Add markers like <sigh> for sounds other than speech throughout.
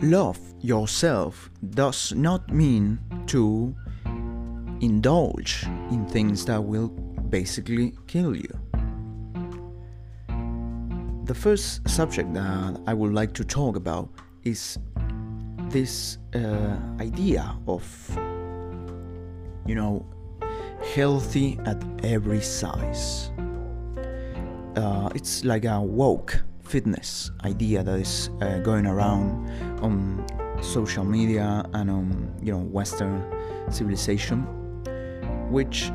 love yourself does not mean to indulge in things that will basically kill you. The first subject that I would like to talk about is this uh, idea of, you know, healthy at every size. Uh, it's like a woke fitness idea that is uh, going around on social media and on you know Western civilization, which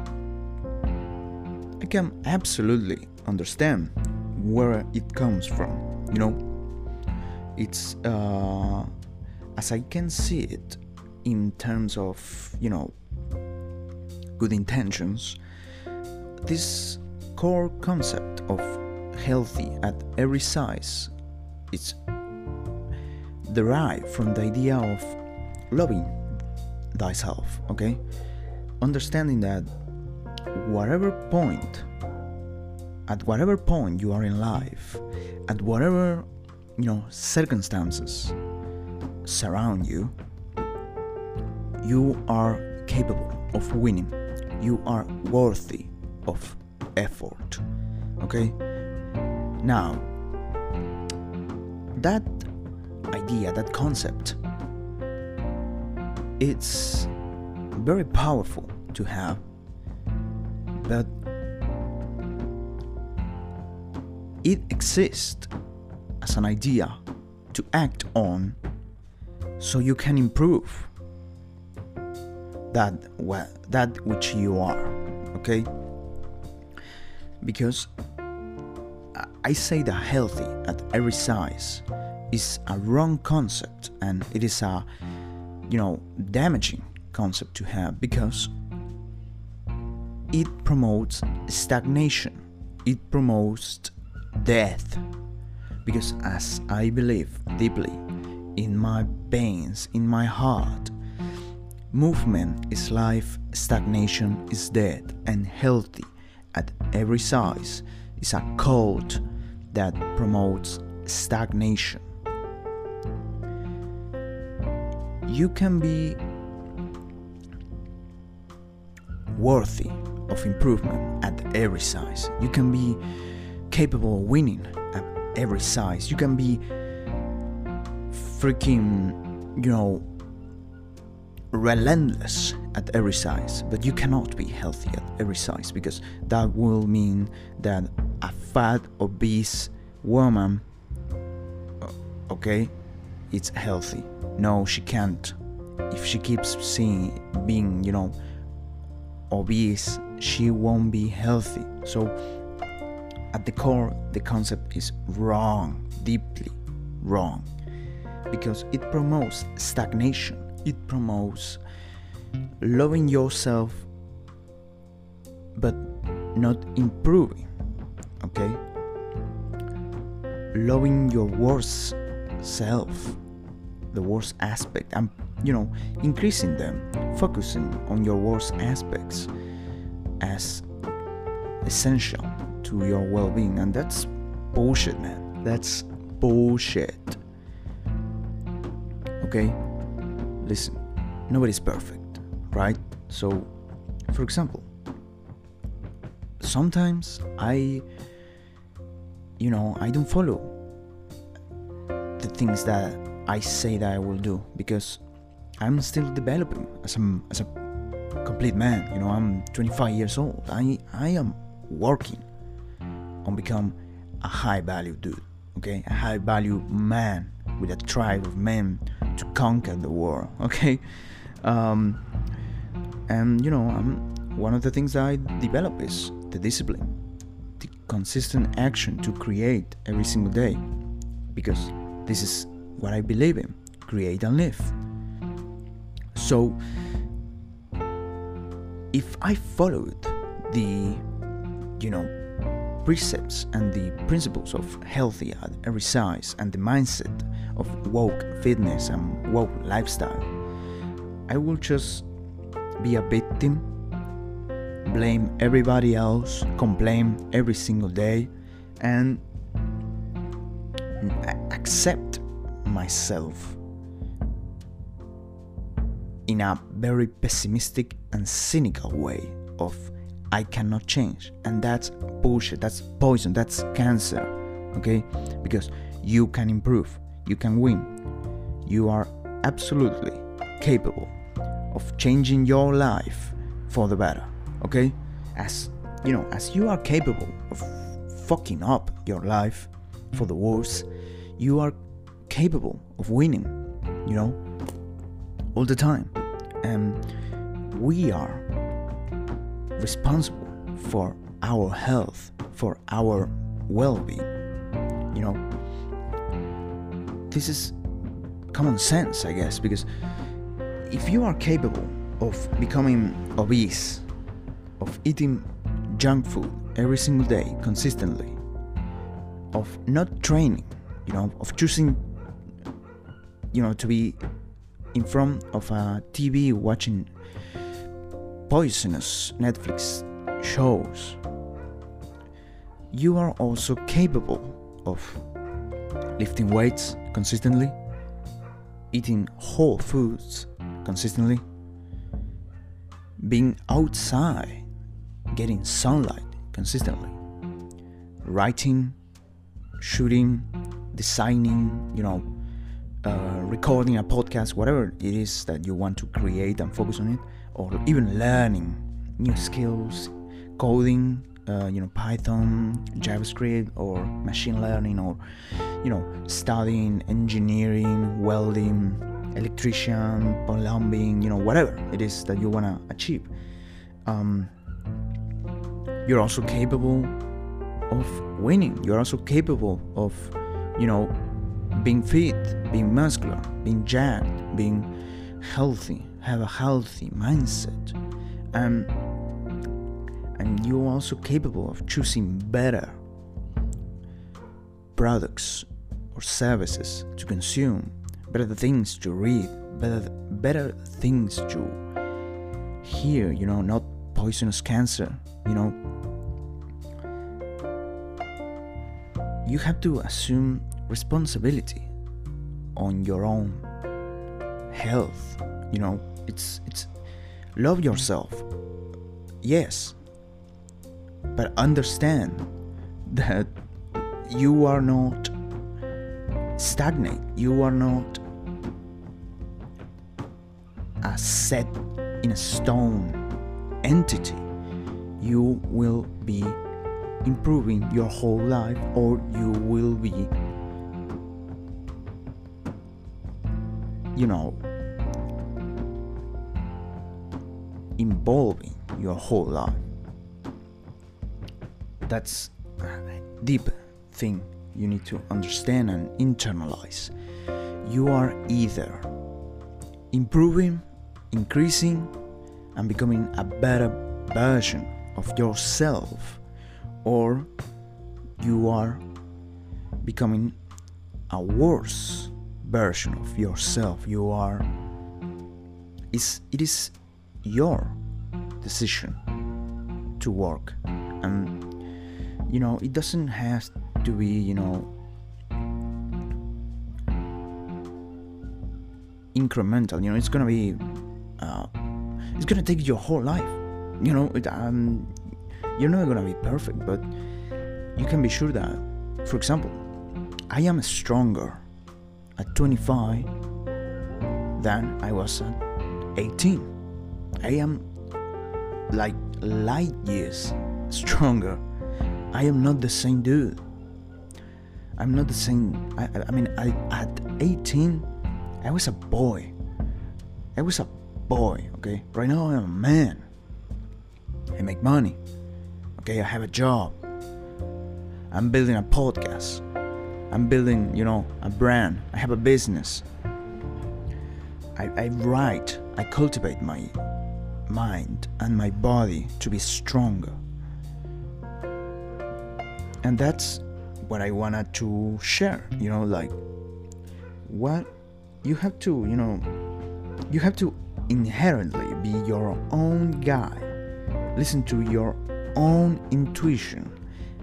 I can absolutely understand where it comes from. You know, it's uh, as I can see it in terms of you know good intentions. This core concept of healthy at every size is derived from the idea of loving thyself, okay? Understanding that whatever point, at whatever point you are in life, at whatever, you know, circumstances surround you, you are capable of winning. You are worthy of effort, okay? Now, that idea, that concept, it's very powerful to have, but it exists as an idea to act on so you can improve that well, that which you are okay? Because I say that healthy at every size is a wrong concept and it is a you know damaging concept to have because it promotes stagnation. It promotes death. Because as i believe deeply in my veins in my heart movement is life stagnation is death. And healthy at every size is a cult that promotes stagnation. You can be worthy of improvement at every size. You can be capable of winning at every size. You can be freaking, you know, relentless at every size, but you cannot be healthy at every size because that will mean that a fat, obese woman, okay, it's healthy. No, she can't. If she keeps seeing being, you know, obese, she won't be healthy. So, at the core, the concept is wrong, deeply wrong, because it promotes stagnation. It promotes loving yourself, but not improving okay? Loving your worst self, the worst aspect, and you know, increasing them, focusing on your worst aspects as essential to your well being, and that's bullshit, man. That's bullshit. Okay? Listen, nobody's perfect, right? So, for example, sometimes I you know, I don't follow the things that I say that I will do because I'm still developing as a, as a complete man. You know, I'm 25 years old. I, I am working on become a high value dude, okay? A high value man with a tribe of men to conquer the world, <laughs> okay? Um, and you know, one of the things I develop is the discipline consistent action to create every single day because this is what I believe in create and lift. So, if I followed the, you know, precepts and the principles of healthy at every size and the mindset of woke fitness and woke lifestyle, I will just be a victim blame everybody else, complain every single day, and accept myself in a very pessimistic and cynical way of I cannot change. And that's bullshit, that's poison, that's cancer. Okay? Because you can improve, you can win. You are absolutely capable of changing your life for the better. Okay? As you know, as you are capable of fucking up your life for the worse, you are capable of winning, you know, all the time. And we are responsible for our health, for our well being. You know, this is common sense, I guess, because if you are capable of becoming obese, of eating junk food every single day consistently, of not training, you know, of choosing, you know, to be in front of a TV watching poisonous Netflix shows, you are also capable of lifting weights consistently, eating whole foods consistently, being outside, getting sunlight consistently, writing, shooting, designing, you know, uh, recording a podcast, whatever it is that you want to create and focus on it, or even learning new skills, coding, uh, you know, Python, JavaScript, or machine learning, or you know, studying engineering, welding, electrician, plumbing, you know, whatever it is that you want to achieve. Um, you're also capable of winning. You're also capable of, you know, being fit, being muscular, being jacked, being healthy, have a healthy mindset. Um, and you're also capable of choosing better products or services to consume, better things to read, better better things to hear, you know, not poisonous cancer, you know. You have to assume responsibility on your own health, you know. It's it's love yourself. Yes. But understand that you are not stagnate. You are not a set in a stone entity. You will be improving your whole life, or you will be, you know, involving your whole life. That's a deep thing you need to understand and internalize. You are either improving, increasing, and becoming a better version of yourself, or you are becoming a worse version of yourself. You are. It's, it is your decision to work, and you know it doesn't have to be, you know, incremental. You know, it's gonna be, uh, it's gonna take your whole life. You know, it, um, you're not gonna be perfect, but you can be sure that, for example, I am stronger at 25 than I was at 18. I am like light years stronger. I am not the same dude. I'm not the same. I, I mean, I, at 18, I was a boy. I was a boy, okay? Right now, I'm a man. I make money, okay? I have a job. I'm building a podcast. I'm building, you know, a brand. I have a business. I, I write. I cultivate my mind and my body to be stronger. And that's what I wanted to share. You know, like what you have to, you know, you have to inherently be your own guy. Listen to your own intuition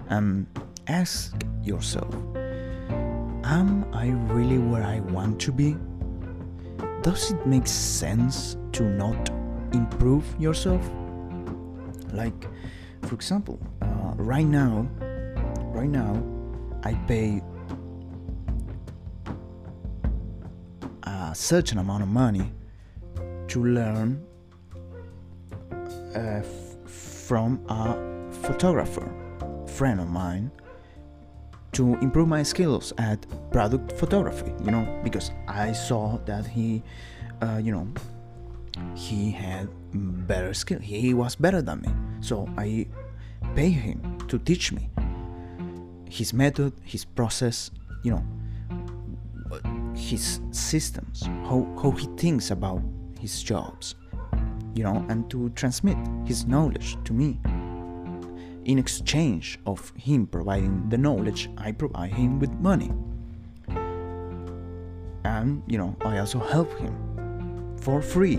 and ask yourself Am I really where I want to be? does it make sense to not improve yourself? Like, for example, uh, right now, right now, I pay a certain amount of money to learn uh, from a photographer, friend of mine, to improve my skills at product photography. You know, because I saw that he, uh, you know, he had better skill. He was better than me, so I pay him to teach me his method, his process. You know, his systems, how how he thinks about his jobs. You know, and to transmit his knowledge to me in exchange of him providing the knowledge, I provide him with money. And, you know, I also help him for free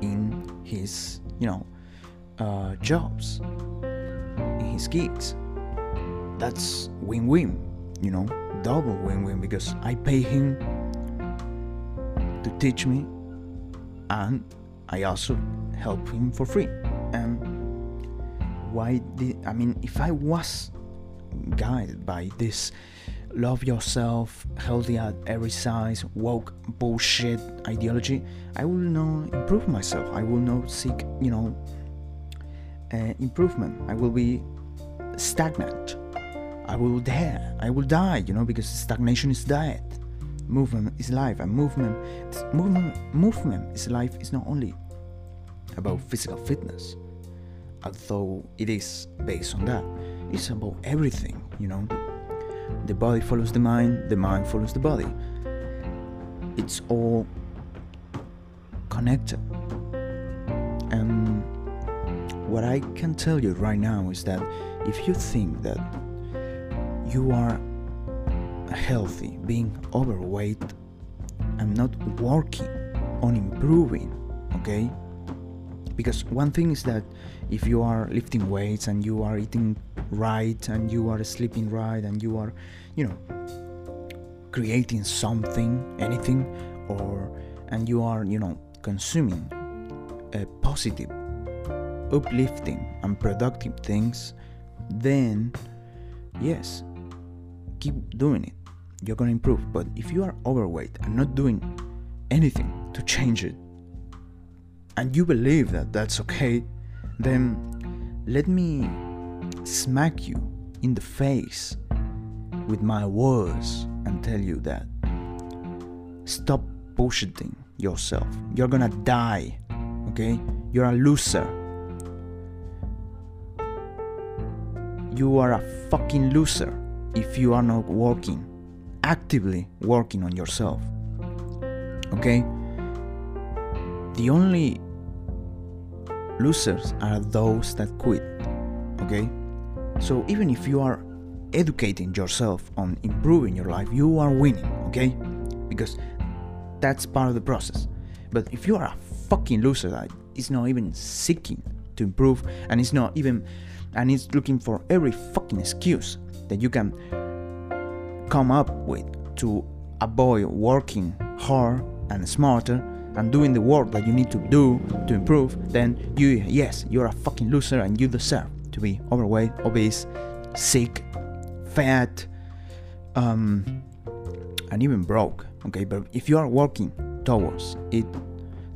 in his, you know, uh, jobs, in his gigs. That's win win, you know, double win win because I pay him to teach me and I also help him for free. And why did I mean if I was guided by this love yourself, healthy at every size, woke bullshit ideology, I will not improve myself. I will not seek, you know, uh, improvement. I will be stagnant. I will die. I will die, you know, because stagnation is death. Movement is life, and movement, movement, movement is life. Is not only about physical fitness although it is based on that. It's about everything, you know. The body follows the mind, the mind follows the body. It's all connected. And what I can tell you right now is that if you think that you are healthy, being overweight, and not working on improving, okay? Because one thing is that if you are lifting weights and you are eating right and you are sleeping right and you are, you know, creating something, anything, or and you are, you know, consuming positive, uplifting, and productive things, then yes, keep doing it. You're gonna improve. But if you are overweight and not doing anything to change it, and you believe that that's okay, then let me smack you in the face with my words and tell you that stop bullshitting yourself. You're gonna die, okay? You're a loser. You are a fucking loser if you are not working, actively working on yourself, okay? The only Losers are those that quit. Okay? So even if you are educating yourself on improving your life, you are winning, okay? Because that's part of the process. But if you are a fucking loser that is not even seeking to improve and is not even and is looking for every fucking excuse that you can come up with to avoid working hard and smarter and doing the work that you need to do to improve, then you, yes, you're a fucking loser and you deserve to be overweight, obese, sick, fat, um, and even broke. Okay, but if you are working towards it,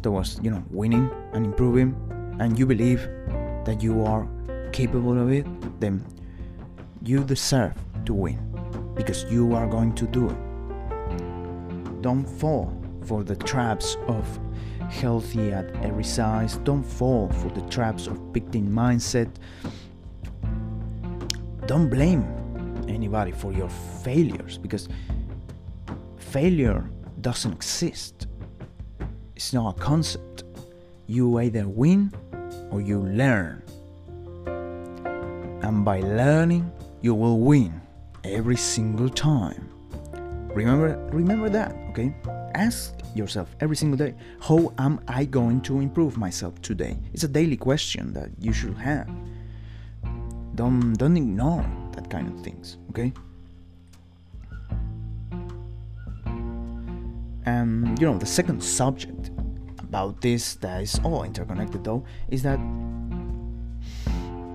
towards you know winning and improving, and you believe that you are capable of it, then you deserve to win because you are going to do it. Don't fall for the traps of healthy at every size. Don't fall for the traps of victim mindset. Don't blame anybody for your failures because failure doesn't exist. It's not a concept. You either win or you learn. And by learning, you will win every single time. Remember remember that, okay? ask yourself every single day how am I going to improve myself today? It's a daily question that you should have. Don't, don't ignore that kind of things, okay? And you know, the second subject about this that is all interconnected though is that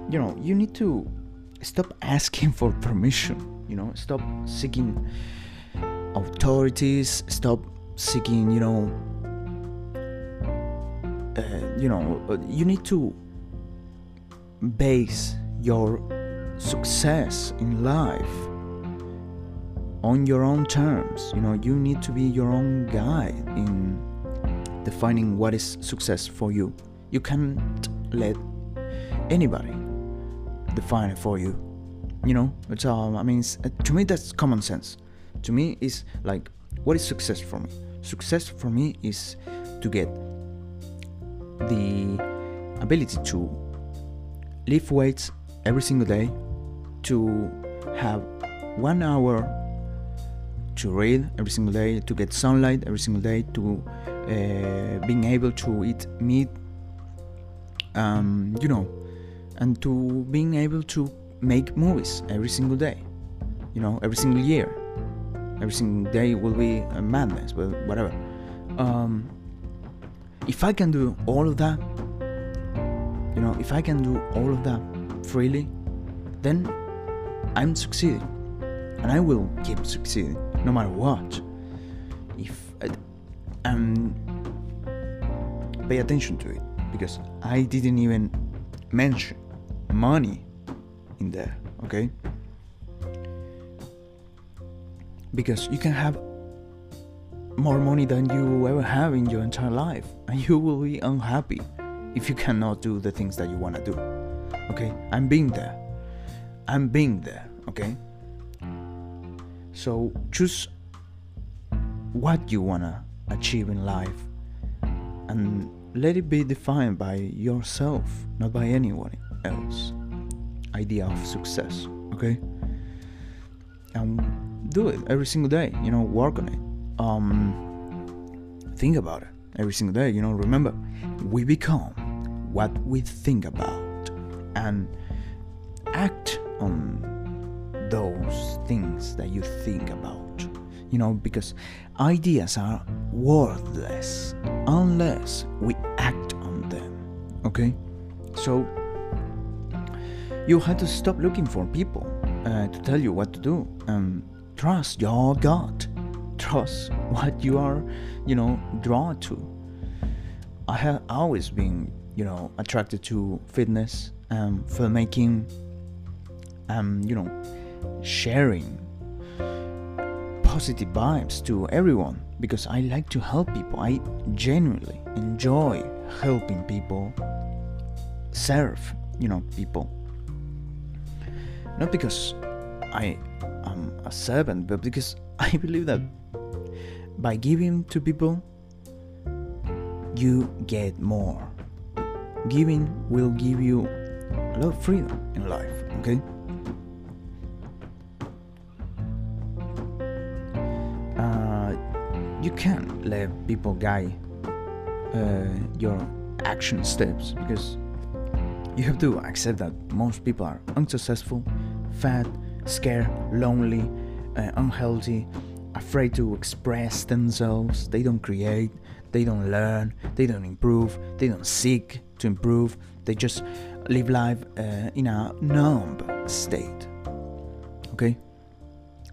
you know you need to stop asking for permission you know? Stop seeking authorities. Stop seeking you know uh, you know uh, you need to base your success in life on your own terms. You know you need to be your own guide in defining what is success for you. You can't let anybody define it for you. You know it's um i mean uh, to me that's common sense. To me is like what is success for me? Success for me is to get the ability to lift weights every single day, to have one hour to read every single day, to get sunlight every single day, to uh, being able to eat meat, um, you know, and to being able to make movies every single day, you know, every single year. Every single day will be a madness, but whatever. Um, if I can do all of that, you know, if I can do all of that freely, then I'm succeeding. And I will keep succeeding no matter what. If I, um, pay attention to it because I didn't even mention money in there, okay? Because you can have more money than you ever have in your entire life, and you will be unhappy if you cannot do the things that you want to do. Okay, I'm being there. I'm being there. Okay, so choose what you want to achieve in life and let it be defined by yourself, not by anyone else. Idea of success. Okay, and do it every single day. You know, work on it um, think about it every single day. You know, remember, we become what we think about and act on those things that you think about. You know, because ideas are worthless unless we act on them. Okay? So, you had to stop looking for people uh, to tell you what to do and trust your gut trust what you are, you know, drawn to. I have always been, you know, attracted to fitness and filmmaking and, you know, sharing positive vibes to everyone because I like to help people. I genuinely enjoy helping people serve, you know, people. Not because I am a servant, but because <laughs> I believe that by giving to people, you get more. Giving will give you a lot of freedom in life, okay? Uh, you can't let people guide uh, your action steps because you have to accept that most people are unsuccessful, fat, scared, lonely, uh, unhealthy, afraid to express themselves. They don't create, they don't learn, they don't improve, they don't seek to improve. They just live life uh, in a numb state. Okay?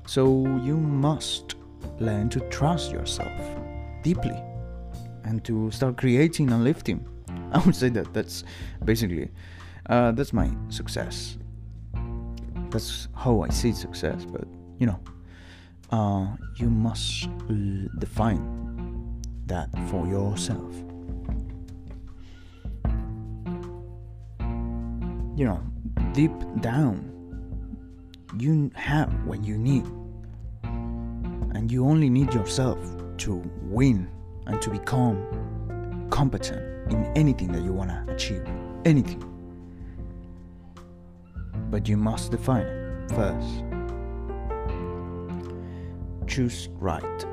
So you must learn to trust yourself deeply and to start creating and lifting. <laughs> I would say that that's basically uh, that's my success. That's how I see success, but you know uh, you must define that for yourself. You know, deep down, you have what you need, and you only need yourself to win and to become competent in anything that you want to achieve. Anything. But you must define it first choose right.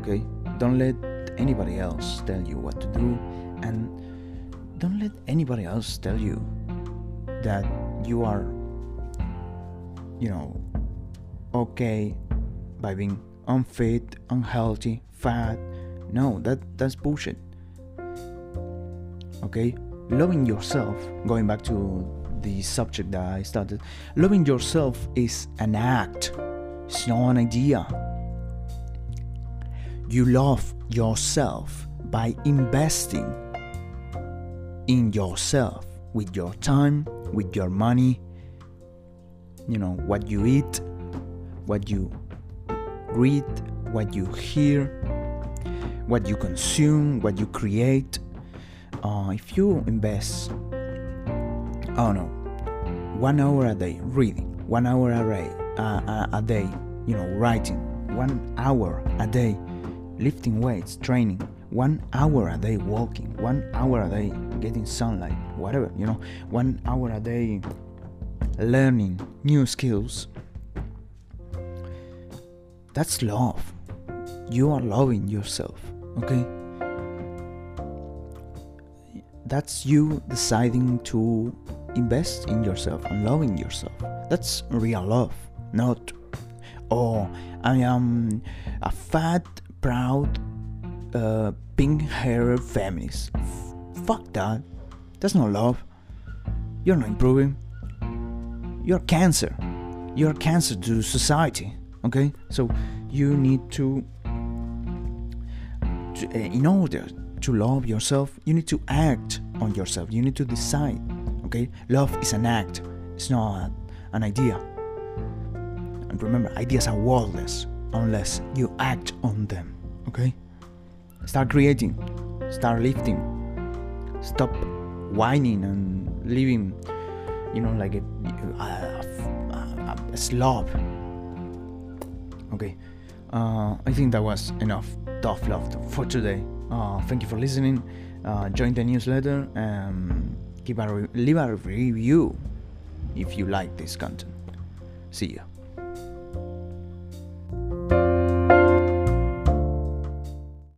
Okay? Don't let anybody else tell you what to do and don't let anybody else tell you that you are you know okay by being unfit, unhealthy, fat, No, that that's bullshit. Okay? Loving yourself, going back to the subject that I started, loving yourself is an act. It's not an idea. You love yourself by investing in yourself with your time, with your money, you know, what you eat, what you read, what you hear, what you consume, what you create. Uh, if you invest, I don't one hour a day reading, one hour a day, uh, a day, you know, writing, one hour a day lifting weights, training, one hour a day walking, one hour a day getting sunlight, whatever, you know, one hour a day learning new skills. That's love. You are loving yourself, okay? That's you deciding to invest in yourself and loving yourself. That's real love, not, oh, I am a fat proud, uh, pink haired feminist. F- fuck that. That's not love. You're not improving. You're cancer. You're cancer to society. Okay? So you need to, to uh, in order to love yourself, you need to act on yourself. You need to decide. Okay? Love is an act, it's not an idea. And remember, ideas are worthless unless you act on them. Okay? Start creating, start lifting, stop whining and living, you know, like a, a, a, a slob. Okay, uh, I think that was enough tough love for today. Uh, thank you for listening. Uh, join the newsletter and give a leave a review if you like this content. See you.